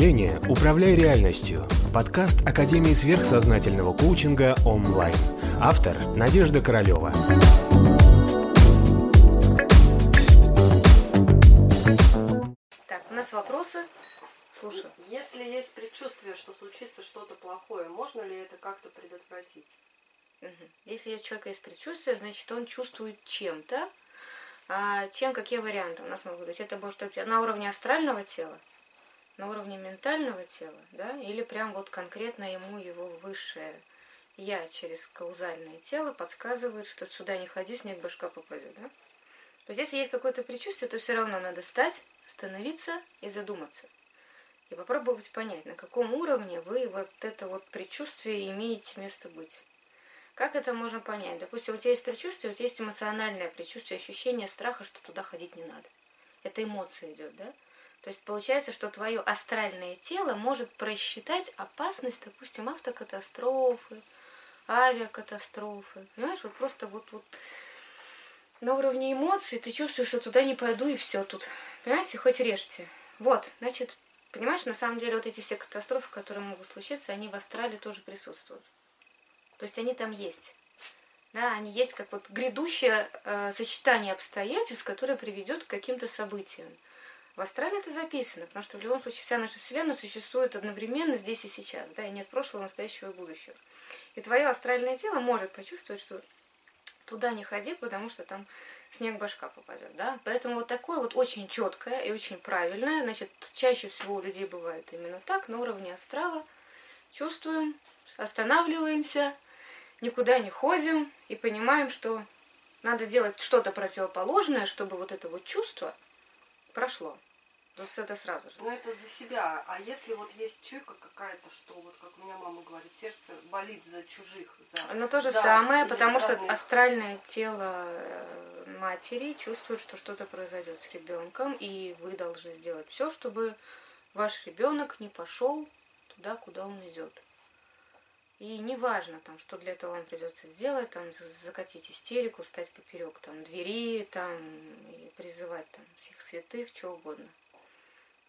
мышления «Управляй реальностью» – подкаст Академии сверхсознательного коучинга онлайн. Автор – Надежда Королева. Так, у нас вопросы. Слушаю. Если есть предчувствие, что случится что-то плохое, можно ли это как-то предотвратить? Если у человека есть предчувствие, значит, он чувствует чем-то. А чем, какие варианты у нас могут быть? Это может быть на уровне астрального тела, на уровне ментального тела, да, или прям вот конкретно ему его высшее я через каузальное тело подсказывает, что сюда не ходи, снег башка попадет, да? То есть, если есть какое-то предчувствие, то все равно надо встать, остановиться и задуматься. И попробовать понять, на каком уровне вы вот это вот предчувствие имеете место быть. Как это можно понять? Допустим, у тебя есть предчувствие, у тебя есть эмоциональное предчувствие, ощущение страха, что туда ходить не надо. Это эмоция идет, да? То есть получается, что твое астральное тело может просчитать опасность, допустим, автокатастрофы, авиакатастрофы. Понимаешь, вот просто вот, вот на уровне эмоций ты чувствуешь, что туда не пойду и все тут. Понимаете, хоть режьте. Вот, значит, понимаешь, на самом деле вот эти все катастрофы, которые могут случиться, они в астрале тоже присутствуют. То есть они там есть. Да, они есть как вот грядущее э, сочетание обстоятельств, которое приведет к каким-то событиям. В астрале это записано, потому что в любом случае вся наша Вселенная существует одновременно здесь и сейчас, да, и нет прошлого, настоящего и будущего. И твое астральное тело может почувствовать, что туда не ходи, потому что там снег башка попадет, да. Поэтому вот такое вот очень четкое и очень правильное, значит, чаще всего у людей бывает именно так, на уровне астрала. Чувствуем, останавливаемся, никуда не ходим и понимаем, что надо делать что-то противоположное, чтобы вот это вот чувство прошло. То есть это сразу же. Ну это за себя. А если вот есть чуйка какая-то, что вот как у меня мама говорит, сердце болит за чужих, за Ну то же за самое, потому что астральное тело э, матери чувствует, что что-то произойдет с ребенком, и вы должны сделать все, чтобы ваш ребенок не пошел туда, куда он идет. И неважно, там, что для этого вам придется сделать, там, за- закатить истерику, встать поперек там, двери, там, и призывать там, всех святых, что угодно.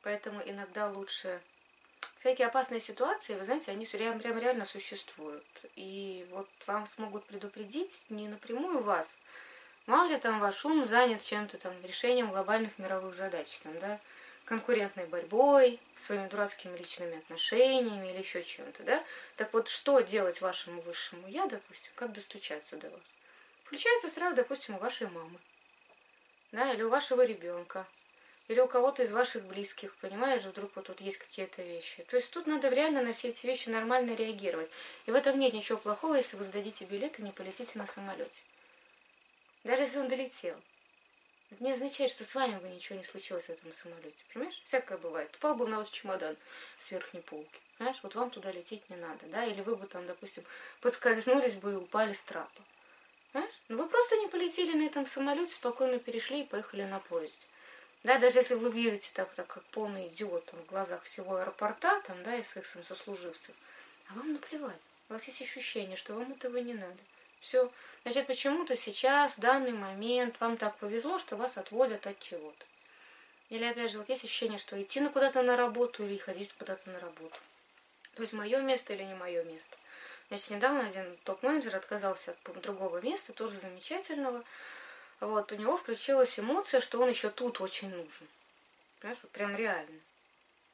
Поэтому иногда лучше... Всякие опасные ситуации, вы знаете, они прям, прям реально существуют. И вот вам смогут предупредить не напрямую вас. Мало ли там ваш ум занят чем-то там, решением глобальных мировых задач, там, да, конкурентной борьбой, своими дурацкими личными отношениями или еще чем-то, да? Так вот, что делать вашему высшему я, допустим, как достучаться до вас? Включается сразу, допустим, у вашей мамы, да, или у вашего ребенка, или у кого-то из ваших близких, понимаешь, вдруг вот тут есть какие-то вещи. То есть тут надо реально на все эти вещи нормально реагировать. И в этом нет ничего плохого, если вы сдадите билет и не полетите на самолете. Даже если он долетел. Это не означает, что с вами бы ничего не случилось в этом самолете. Понимаешь? Всякое бывает. Упал бы на вас чемодан с верхней полки. Понимаешь? Вот вам туда лететь не надо. Да? Или вы бы там, допустим, подскользнулись бы и упали с трапа. Понимаешь? Ну вы просто не полетели на этом самолете, спокойно перешли и поехали на поезде. Да, даже если вы видите так, так как полный идиот там, в глазах всего аэропорта, там, да, и своих сам сослуживцев, а вам наплевать. У вас есть ощущение, что вам этого не надо. Все. Значит, почему-то сейчас, в данный момент, вам так повезло, что вас отводят от чего-то. Или, опять же, вот есть ощущение, что идти на куда-то на работу или ходить куда-то на работу. То есть мое место или не мое место. Значит, недавно один топ-менеджер отказался от другого места, тоже замечательного. Вот, у него включилась эмоция, что он еще тут очень нужен. Понимаешь, вот прям реально.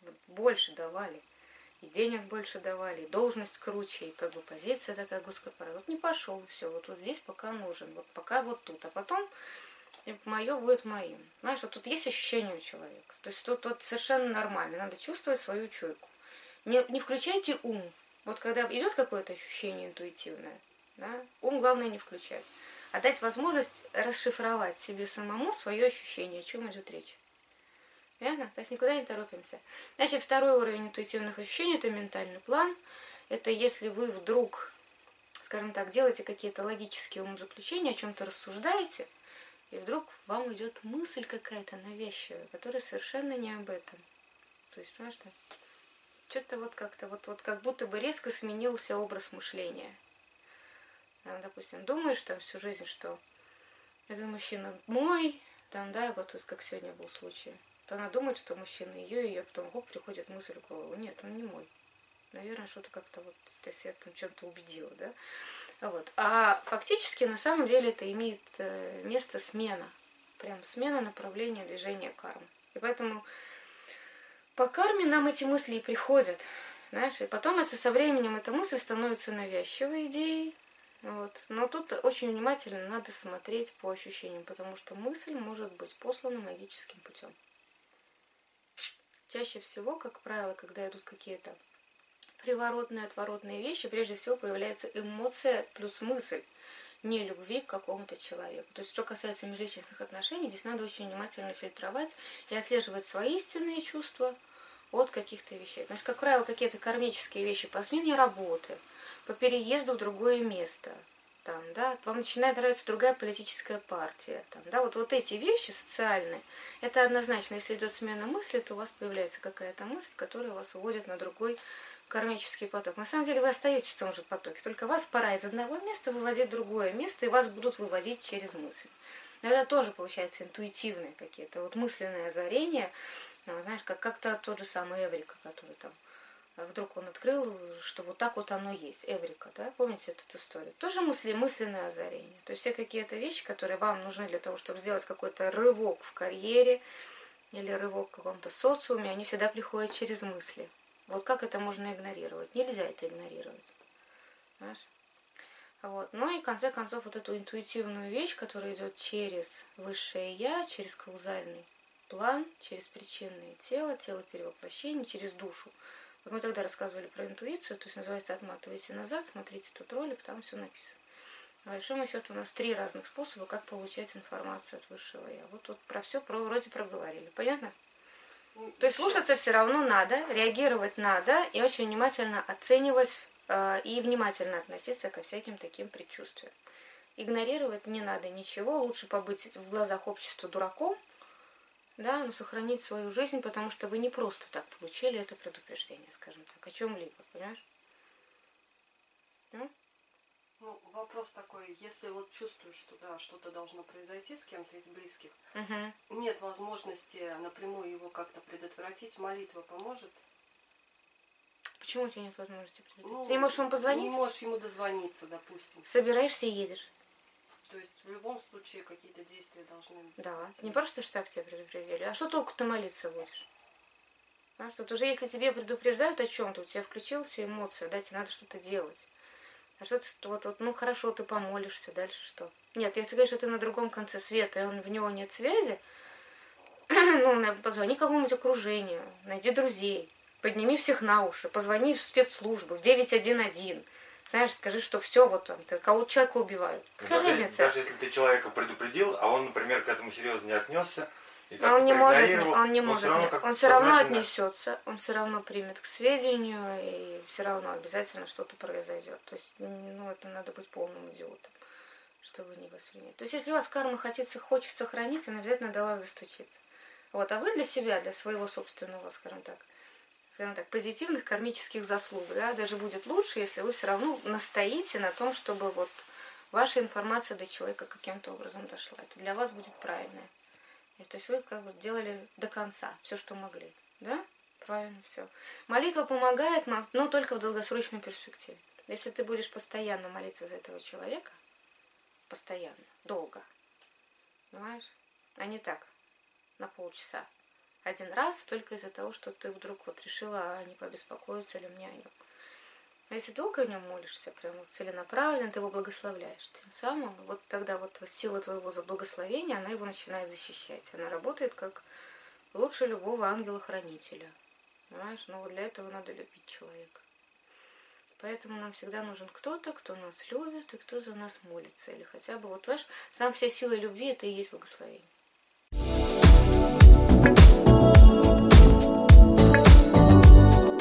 Вот больше давали. И денег больше давали, и должность круче, и как бы позиция такая госкорпорация. Вот не пошел, все, вот, вот здесь пока нужен, вот пока вот тут. А потом мое будет моим. Знаешь, вот тут есть ощущение у человека. То есть тут, тут совершенно нормально. Надо чувствовать свою чуйку. Не, не включайте ум. Вот когда идет какое-то ощущение интуитивное, да, ум главное не включать а дать возможность расшифровать себе самому свое ощущение, о чем идет речь. Верно? То есть никуда не торопимся. Значит, второй уровень интуитивных ощущений – это ментальный план. Это если вы вдруг, скажем так, делаете какие-то логические умозаключения, о чем-то рассуждаете, и вдруг вам идет мысль какая-то навязчивая, которая совершенно не об этом. То есть, понимаешь, что-то вот как-то, вот, вот как будто бы резко сменился образ мышления – допустим, думаешь там всю жизнь, что этот мужчина мой, там, да, вот как сегодня был случай. Вот она думает, что мужчина ее, и ее потом хоп, приходит мысль в голову. Нет, он не мой. Наверное, что-то как-то вот, то есть я там чем-то убедила, да. Вот. А фактически, на самом деле, это имеет э, место смена. Прям смена направления движения кармы. И поэтому по карме нам эти мысли и приходят. Знаешь, и потом это со временем эта мысль становится навязчивой идеей. Вот. Но тут очень внимательно надо смотреть по ощущениям, потому что мысль может быть послана магическим путем. Чаще всего, как правило, когда идут какие-то приворотные, отворотные вещи, прежде всего появляется эмоция плюс мысль не любви к какому-то человеку. То есть, что касается межличностных отношений, здесь надо очень внимательно фильтровать и отслеживать свои истинные чувства от каких-то вещей. То есть, как правило, какие-то кармические вещи по смене работы, по переезду в другое место, там, да, вам начинает нравиться другая политическая партия, там, да, вот, вот эти вещи социальные, это однозначно, если идет смена мысли, то у вас появляется какая-то мысль, которая вас уводит на другой кармический поток. На самом деле вы остаетесь в том же потоке, только вас пора из одного места выводить в другое место, и вас будут выводить через мысль. Но это тоже получается интуитивные какие-то, вот мысленное озарение, ну, знаешь, как как-то тот же самый Эврика, который там а вдруг он открыл, что вот так вот оно есть, Эврика, да, помните эту историю? Тоже мысли, мысленное озарение. То есть все какие-то вещи, которые вам нужны для того, чтобы сделать какой-то рывок в карьере или рывок в каком-то социуме, они всегда приходят через мысли. Вот как это можно игнорировать? Нельзя это игнорировать. Знаешь? Вот. Ну и в конце концов вот эту интуитивную вещь, которая идет через высшее я, через каузальный план, через причинное тело, тело перевоплощения, через душу. Вот мы тогда рассказывали про интуицию, то есть называется «Отматывайте назад», смотрите тот ролик, там все написано. По большому счету у нас три разных способа, как получать информацию от высшего я. Вот тут про все про, вроде проговорили. Понятно? То есть слушаться все равно надо, реагировать надо и очень внимательно оценивать э, и внимательно относиться ко всяким таким предчувствиям. Игнорировать не надо ничего, лучше побыть в глазах общества дураком, да, но сохранить свою жизнь, потому что вы не просто так получили это предупреждение, скажем так, о чем-либо, понимаешь? Ну? Ну, вопрос такой, если вот чувствуешь, что да, что-то должно произойти с кем-то из близких, угу. нет возможности напрямую его как-то предотвратить, молитва поможет? Почему у тебя нет возможности предотвратить? Ну, Ты не можешь ему позвонить? Не можешь ему дозвониться, допустим. Собираешься и едешь. То есть в любом случае какие-то действия должны быть. Да, не просто что так тебя предупредили. А что толку ты молиться будешь? А, что уже если тебе предупреждают о чем-то, у тебя включилась эмоция, да, тебе надо что-то делать. А что ты, вот, вот, ну хорошо, ты помолишься, дальше что? Нет, если, конечно, ты на другом конце света, и он, в него нет связи, ну, позвони кому-нибудь окружению, найди друзей, подними всех на уши, позвони в спецслужбы, в 911, знаешь, скажи, что все, вот там, ты кого человека убивают. Какая даже, разница? Даже если ты человека предупредил, а он, например, к этому серьезно не отнесся, и он не может, он не он может, все равно, он все равно отнесется, он все равно примет к сведению, и все равно обязательно что-то произойдет. То есть, ну, это надо быть полным идиотом, чтобы не воспринять. То есть, если у вас карма хочется, хочет сохранить, она обязательно до вас достучится. Вот, а вы для себя, для своего собственного, скажем так, скажем так, позитивных кармических заслуг, да, даже будет лучше, если вы все равно настоите на том, чтобы вот ваша информация до человека каким-то образом дошла. Это для вас будет правильное. И, то есть вы как бы делали до конца все, что могли. Да? Правильно все. Молитва помогает, но только в долгосрочной перспективе. Если ты будешь постоянно молиться за этого человека, постоянно, долго, понимаешь? А не так, на полчаса. Один раз только из-за того, что ты вдруг вот решила, а не побеспокоиться ли мне о нем. Но если долго о нем молишься, прям вот целенаправленно, ты его благословляешь. Тем самым, вот тогда вот сила твоего благословения, она его начинает защищать. Она работает как лучше любого ангела-хранителя. Понимаешь? Но вот для этого надо любить человека. Поэтому нам всегда нужен кто-то, кто нас любит и кто за нас молится. Или хотя бы, вот, понимаешь, сам вся сила любви – это и есть благословение.